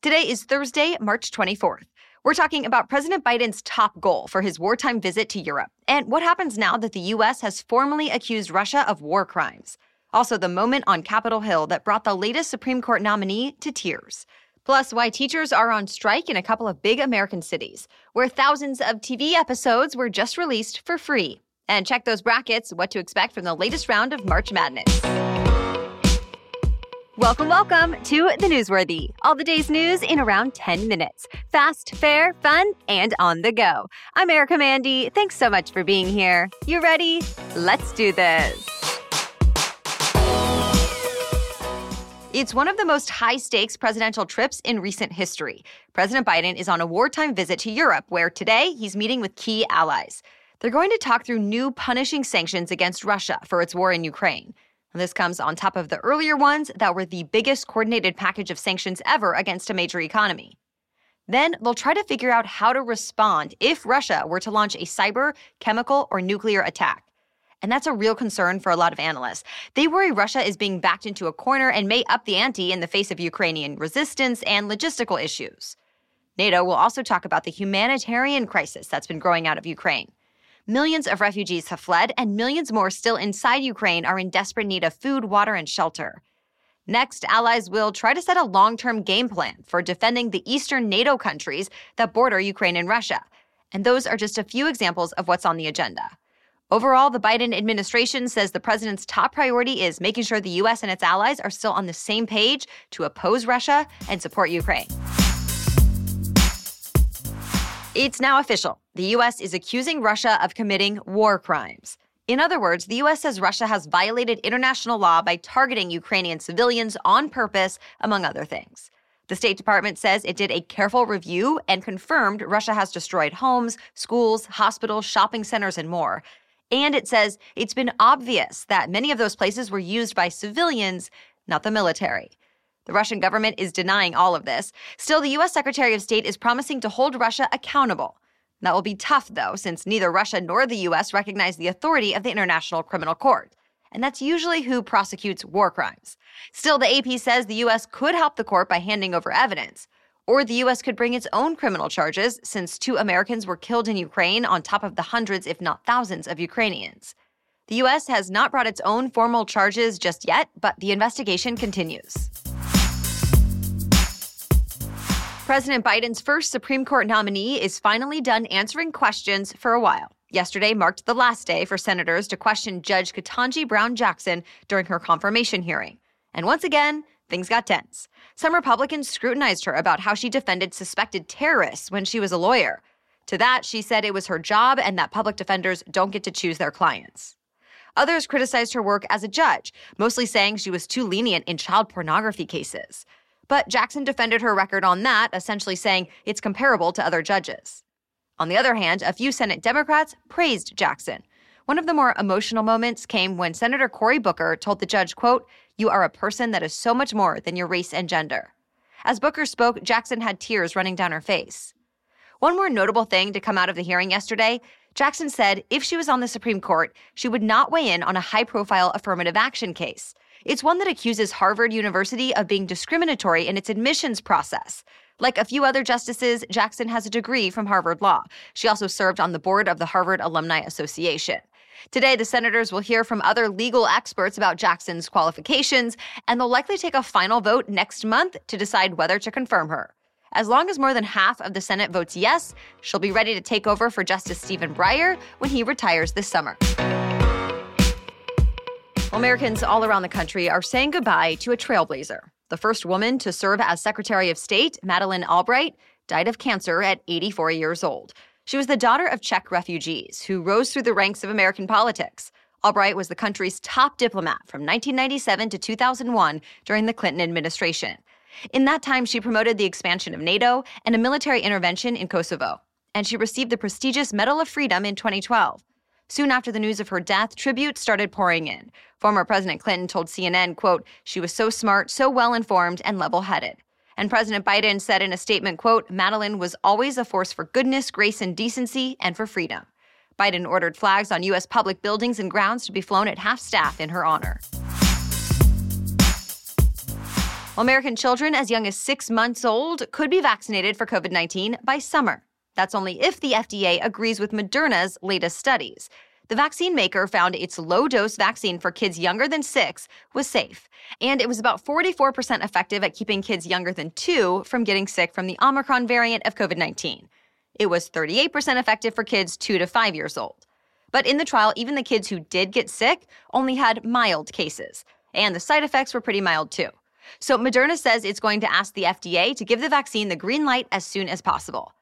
Today is Thursday, March 24th. We're talking about President Biden's top goal for his wartime visit to Europe and what happens now that the U.S. has formally accused Russia of war crimes. Also, the moment on Capitol Hill that brought the latest Supreme Court nominee to tears. Plus, why teachers are on strike in a couple of big American cities, where thousands of TV episodes were just released for free. And check those brackets, what to expect from the latest round of March Madness. Welcome, welcome to The Newsworthy. All the day's news in around 10 minutes. Fast, fair, fun, and on the go. I'm Erica Mandy. Thanks so much for being here. You ready? Let's do this. It's one of the most high stakes presidential trips in recent history. President Biden is on a wartime visit to Europe, where today he's meeting with key allies. They're going to talk through new punishing sanctions against Russia for its war in Ukraine. This comes on top of the earlier ones that were the biggest coordinated package of sanctions ever against a major economy. Then they'll try to figure out how to respond if Russia were to launch a cyber, chemical, or nuclear attack. And that's a real concern for a lot of analysts. They worry Russia is being backed into a corner and may up the ante in the face of Ukrainian resistance and logistical issues. NATO will also talk about the humanitarian crisis that's been growing out of Ukraine. Millions of refugees have fled, and millions more still inside Ukraine are in desperate need of food, water, and shelter. Next, allies will try to set a long term game plan for defending the eastern NATO countries that border Ukraine and Russia. And those are just a few examples of what's on the agenda. Overall, the Biden administration says the president's top priority is making sure the U.S. and its allies are still on the same page to oppose Russia and support Ukraine. It's now official. The U.S. is accusing Russia of committing war crimes. In other words, the U.S. says Russia has violated international law by targeting Ukrainian civilians on purpose, among other things. The State Department says it did a careful review and confirmed Russia has destroyed homes, schools, hospitals, shopping centers, and more. And it says it's been obvious that many of those places were used by civilians, not the military. The Russian government is denying all of this. Still, the U.S. Secretary of State is promising to hold Russia accountable. That will be tough, though, since neither Russia nor the U.S. recognize the authority of the International Criminal Court. And that's usually who prosecutes war crimes. Still, the AP says the U.S. could help the court by handing over evidence. Or the U.S. could bring its own criminal charges, since two Americans were killed in Ukraine on top of the hundreds, if not thousands, of Ukrainians. The U.S. has not brought its own formal charges just yet, but the investigation continues. President Biden's first Supreme Court nominee is finally done answering questions for a while. Yesterday marked the last day for senators to question Judge Ketanji Brown Jackson during her confirmation hearing. And once again, things got tense. Some Republicans scrutinized her about how she defended suspected terrorists when she was a lawyer. To that, she said it was her job and that public defenders don't get to choose their clients. Others criticized her work as a judge, mostly saying she was too lenient in child pornography cases. But Jackson defended her record on that, essentially saying it's comparable to other judges. On the other hand, a few Senate Democrats praised Jackson. One of the more emotional moments came when Senator Cory Booker told the judge, quote, "You are a person that is so much more than your race and gender." As Booker spoke, Jackson had tears running down her face. One more notable thing to come out of the hearing yesterday Jackson said if she was on the Supreme Court, she would not weigh in on a high profile affirmative action case. It's one that accuses Harvard University of being discriminatory in its admissions process. Like a few other justices, Jackson has a degree from Harvard Law. She also served on the board of the Harvard Alumni Association. Today, the senators will hear from other legal experts about Jackson's qualifications, and they'll likely take a final vote next month to decide whether to confirm her. As long as more than half of the Senate votes yes, she'll be ready to take over for Justice Stephen Breyer when he retires this summer. Americans all around the country are saying goodbye to a trailblazer. The first woman to serve as Secretary of State, Madeleine Albright, died of cancer at 84 years old. She was the daughter of Czech refugees who rose through the ranks of American politics. Albright was the country's top diplomat from 1997 to 2001 during the Clinton administration. In that time, she promoted the expansion of NATO and a military intervention in Kosovo. And she received the prestigious Medal of Freedom in 2012. Soon after the news of her death, tributes started pouring in. Former President Clinton told CNN, quote, she was so smart, so well informed, and level headed. And President Biden said in a statement, quote, Madeleine was always a force for goodness, grace, and decency, and for freedom. Biden ordered flags on U.S. public buildings and grounds to be flown at half staff in her honor. American children as young as six months old could be vaccinated for COVID 19 by summer. That's only if the FDA agrees with Moderna's latest studies. The vaccine maker found its low dose vaccine for kids younger than six was safe, and it was about 44% effective at keeping kids younger than two from getting sick from the Omicron variant of COVID 19. It was 38% effective for kids two to five years old. But in the trial, even the kids who did get sick only had mild cases, and the side effects were pretty mild too. So Moderna says it's going to ask the FDA to give the vaccine the green light as soon as possible.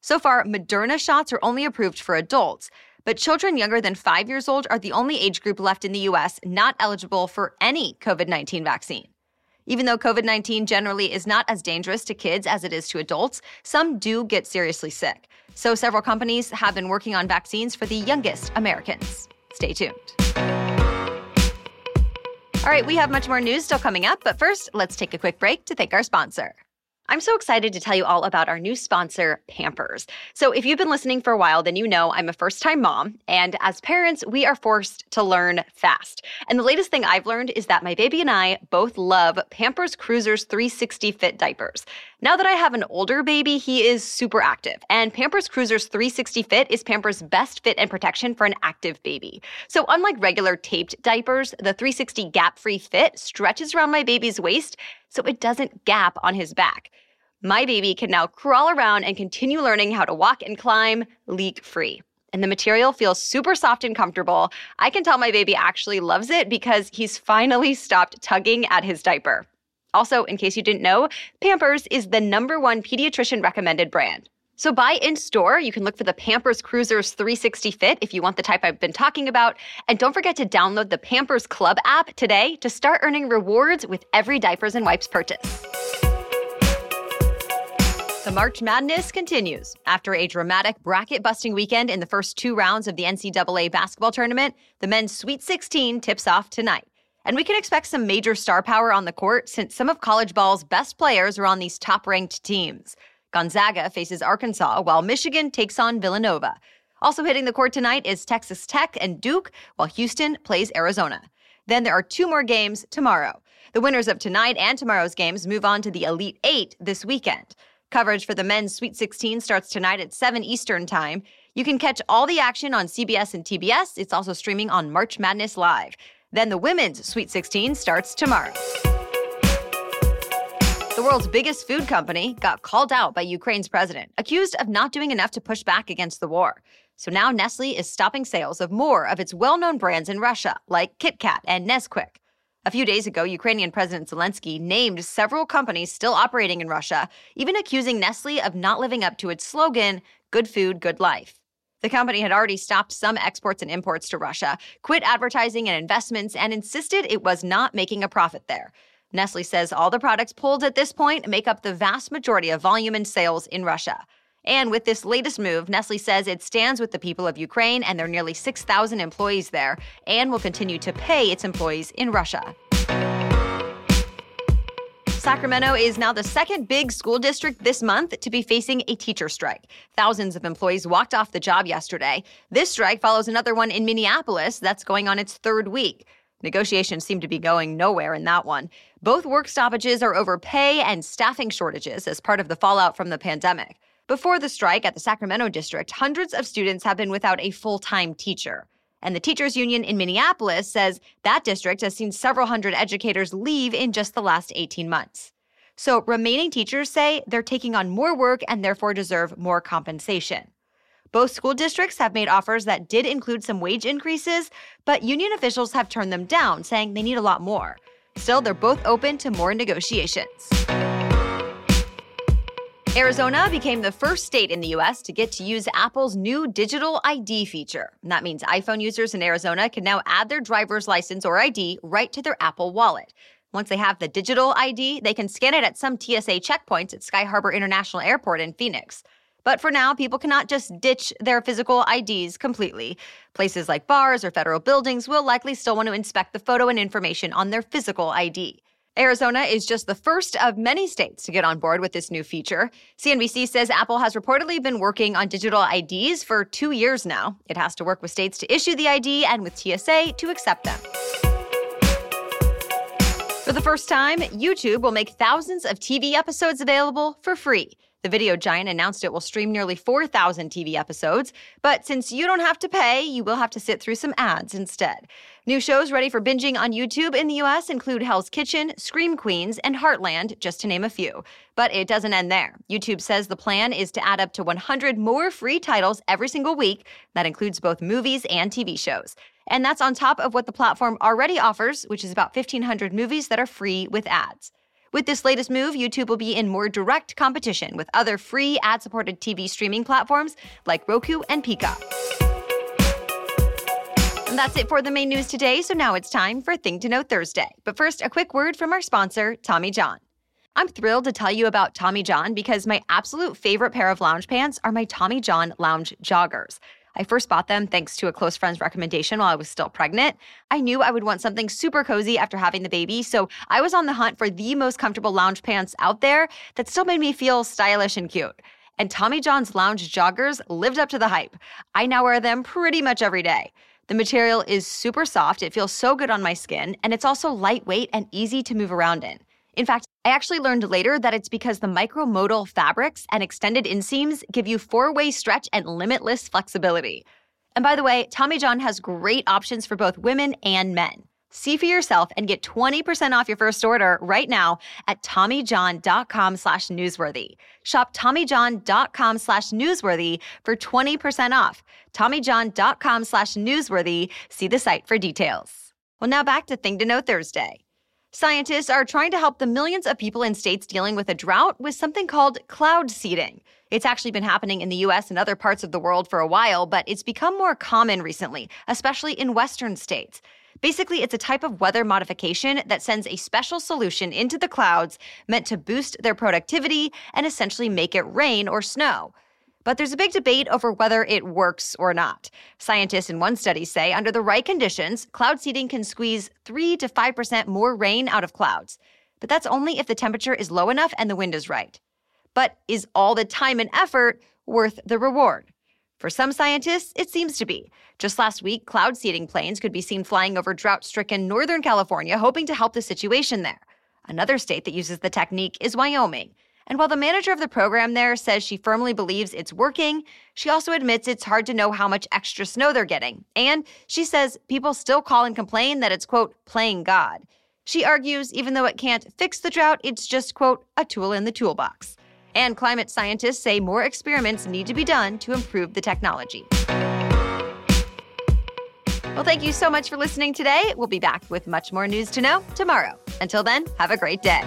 So far, Moderna shots are only approved for adults, but children younger than five years old are the only age group left in the U.S. not eligible for any COVID 19 vaccine. Even though COVID 19 generally is not as dangerous to kids as it is to adults, some do get seriously sick. So several companies have been working on vaccines for the youngest Americans. Stay tuned. All right, we have much more news still coming up, but first, let's take a quick break to thank our sponsor. I'm so excited to tell you all about our new sponsor, Pampers. So, if you've been listening for a while, then you know I'm a first time mom. And as parents, we are forced to learn fast. And the latest thing I've learned is that my baby and I both love Pampers Cruisers 360 Fit diapers. Now that I have an older baby, he is super active. And Pampers Cruisers 360 Fit is Pampers' best fit and protection for an active baby. So, unlike regular taped diapers, the 360 gap free fit stretches around my baby's waist so it doesn't gap on his back. My baby can now crawl around and continue learning how to walk and climb leak free. And the material feels super soft and comfortable. I can tell my baby actually loves it because he's finally stopped tugging at his diaper. Also, in case you didn't know, Pampers is the number one pediatrician recommended brand. So buy in store. You can look for the Pampers Cruisers 360 Fit if you want the type I've been talking about. And don't forget to download the Pampers Club app today to start earning rewards with every diapers and wipes purchase. The March Madness continues. After a dramatic bracket busting weekend in the first two rounds of the NCAA basketball tournament, the men's Sweet 16 tips off tonight. And we can expect some major star power on the court since some of college ball's best players are on these top ranked teams. Gonzaga faces Arkansas, while Michigan takes on Villanova. Also hitting the court tonight is Texas Tech and Duke, while Houston plays Arizona. Then there are two more games tomorrow. The winners of tonight and tomorrow's games move on to the Elite Eight this weekend. Coverage for the men's Sweet 16 starts tonight at 7 Eastern Time. You can catch all the action on CBS and TBS. It's also streaming on March Madness Live. Then the women's Sweet 16 starts tomorrow. The world's biggest food company got called out by Ukraine's president, accused of not doing enough to push back against the war. So now Nestle is stopping sales of more of its well known brands in Russia, like KitKat and Nesquik. A few days ago, Ukrainian President Zelensky named several companies still operating in Russia, even accusing Nestle of not living up to its slogan, Good Food, Good Life. The company had already stopped some exports and imports to Russia, quit advertising and investments, and insisted it was not making a profit there. Nestle says all the products pulled at this point make up the vast majority of volume and sales in Russia. And with this latest move, Nestle says it stands with the people of Ukraine and their nearly 6,000 employees there and will continue to pay its employees in Russia. Sacramento is now the second big school district this month to be facing a teacher strike. Thousands of employees walked off the job yesterday. This strike follows another one in Minneapolis that's going on its third week. Negotiations seem to be going nowhere in that one. Both work stoppages are over pay and staffing shortages as part of the fallout from the pandemic. Before the strike at the Sacramento district, hundreds of students have been without a full time teacher. And the teachers union in Minneapolis says that district has seen several hundred educators leave in just the last 18 months. So remaining teachers say they're taking on more work and therefore deserve more compensation. Both school districts have made offers that did include some wage increases, but union officials have turned them down, saying they need a lot more. Still, they're both open to more negotiations. Arizona became the first state in the US to get to use Apple's new digital ID feature. That means iPhone users in Arizona can now add their driver's license or ID right to their Apple wallet. Once they have the digital ID, they can scan it at some TSA checkpoints at Sky Harbor International Airport in Phoenix. But for now, people cannot just ditch their physical IDs completely. Places like bars or federal buildings will likely still want to inspect the photo and information on their physical ID. Arizona is just the first of many states to get on board with this new feature. CNBC says Apple has reportedly been working on digital IDs for two years now. It has to work with states to issue the ID and with TSA to accept them. For the first time, YouTube will make thousands of TV episodes available for free. The video giant announced it will stream nearly 4,000 TV episodes, but since you don't have to pay, you will have to sit through some ads instead. New shows ready for binging on YouTube in the US include Hell's Kitchen, Scream Queens, and Heartland, just to name a few. But it doesn't end there. YouTube says the plan is to add up to 100 more free titles every single week. That includes both movies and TV shows. And that's on top of what the platform already offers, which is about 1,500 movies that are free with ads. With this latest move, YouTube will be in more direct competition with other free ad supported TV streaming platforms like Roku and Peacock. And that's it for the main news today, so now it's time for Thing to Know Thursday. But first, a quick word from our sponsor, Tommy John. I'm thrilled to tell you about Tommy John because my absolute favorite pair of lounge pants are my Tommy John lounge joggers. I first bought them thanks to a close friend's recommendation while I was still pregnant. I knew I would want something super cozy after having the baby, so I was on the hunt for the most comfortable lounge pants out there that still made me feel stylish and cute. And Tommy John's lounge joggers lived up to the hype. I now wear them pretty much every day. The material is super soft, it feels so good on my skin, and it's also lightweight and easy to move around in. In fact, I actually learned later that it's because the micromodal fabrics and extended inseams give you four way stretch and limitless flexibility. And by the way, Tommy John has great options for both women and men. See for yourself and get 20% off your first order right now at TommyJohn.com slash newsworthy. Shop TommyJohn.com slash newsworthy for 20% off. TommyJohn.com slash newsworthy. See the site for details. Well, now back to Thing to Know Thursday. Scientists are trying to help the millions of people in states dealing with a drought with something called cloud seeding. It's actually been happening in the US and other parts of the world for a while, but it's become more common recently, especially in Western states. Basically, it's a type of weather modification that sends a special solution into the clouds meant to boost their productivity and essentially make it rain or snow. But there's a big debate over whether it works or not. Scientists in one study say under the right conditions, cloud seeding can squeeze 3 to 5% more rain out of clouds. But that's only if the temperature is low enough and the wind is right. But is all the time and effort worth the reward? For some scientists, it seems to be. Just last week, cloud seeding planes could be seen flying over drought stricken Northern California, hoping to help the situation there. Another state that uses the technique is Wyoming. And while the manager of the program there says she firmly believes it's working, she also admits it's hard to know how much extra snow they're getting. And she says people still call and complain that it's, quote, playing God. She argues even though it can't fix the drought, it's just, quote, a tool in the toolbox. And climate scientists say more experiments need to be done to improve the technology. Well, thank you so much for listening today. We'll be back with much more news to know tomorrow. Until then, have a great day.